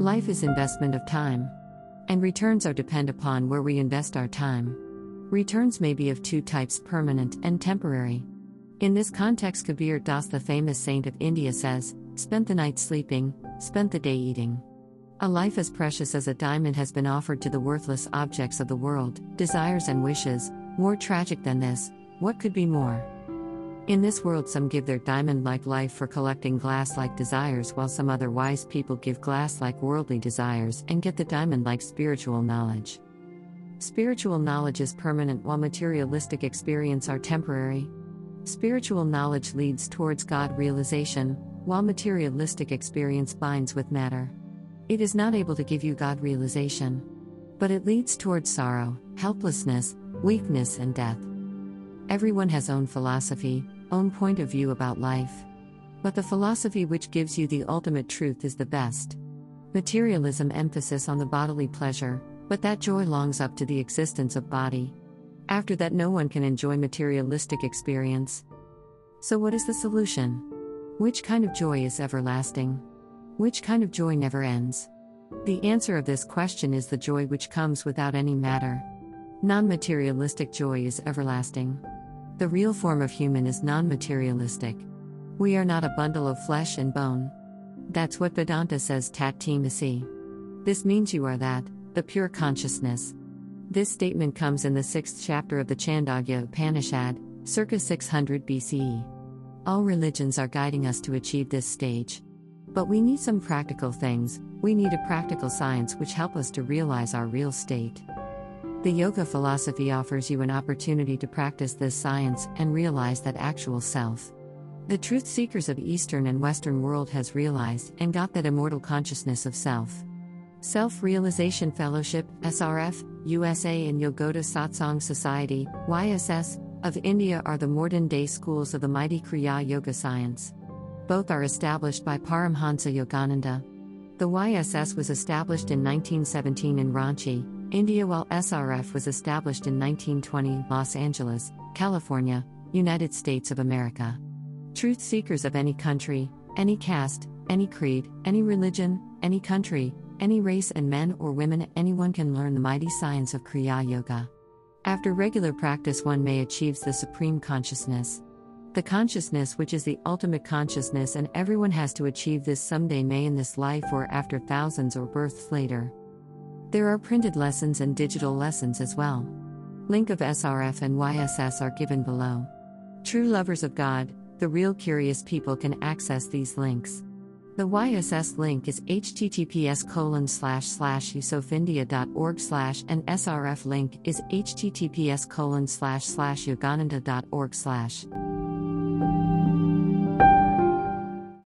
Life is investment of time. And returns are depend upon where we invest our time. Returns may be of two types permanent and temporary. In this context, Kabir Das, the famous saint of India, says, Spent the night sleeping, spent the day eating. A life as precious as a diamond has been offered to the worthless objects of the world, desires and wishes. More tragic than this, what could be more? In this world, some give their diamond like life for collecting glass like desires, while some other wise people give glass like worldly desires and get the diamond like spiritual knowledge. Spiritual knowledge is permanent, while materialistic experience are temporary. Spiritual knowledge leads towards God realization, while materialistic experience binds with matter. It is not able to give you God realization. But it leads towards sorrow, helplessness, weakness, and death. Everyone has own philosophy, own point of view about life. But the philosophy which gives you the ultimate truth is the best. Materialism emphasis on the bodily pleasure, but that joy longs up to the existence of body. After that no one can enjoy materialistic experience. So what is the solution? Which kind of joy is everlasting? Which kind of joy never ends? The answer of this question is the joy which comes without any matter. Non materialistic joy is everlasting. The real form of human is non materialistic. We are not a bundle of flesh and bone. That's what Vedanta says tat masi. This means you are that, the pure consciousness. This statement comes in the sixth chapter of the Chandogya Upanishad, circa 600 BCE. All religions are guiding us to achieve this stage. But we need some practical things, we need a practical science which help us to realize our real state. The yoga philosophy offers you an opportunity to practice this science and realize that actual self. The truth seekers of Eastern and Western world has realized and got that immortal consciousness of self. Self Realization Fellowship, SRF, USA and Yogoda Satsang Society, YSS, of India are the modern day schools of the mighty Kriya Yoga science both are established by Paramhansa Yogananda. The YSS was established in 1917 in Ranchi, India, while SRF was established in 1920 Los Angeles, California, United States of America. Truth seekers of any country, any caste, any creed, any religion, any country, any race, and men or women, anyone can learn the mighty science of Kriya Yoga. After regular practice, one may achieve the supreme consciousness. The consciousness, which is the ultimate consciousness, and everyone has to achieve this someday, may in this life or after thousands or births later. There are printed lessons and digital lessons as well. Link of SRF and YSS are given below. True lovers of God, the real curious people can access these links. The YSS link is https colon slash slash usofindia.org slash and SRF link is https colon slash slash slash.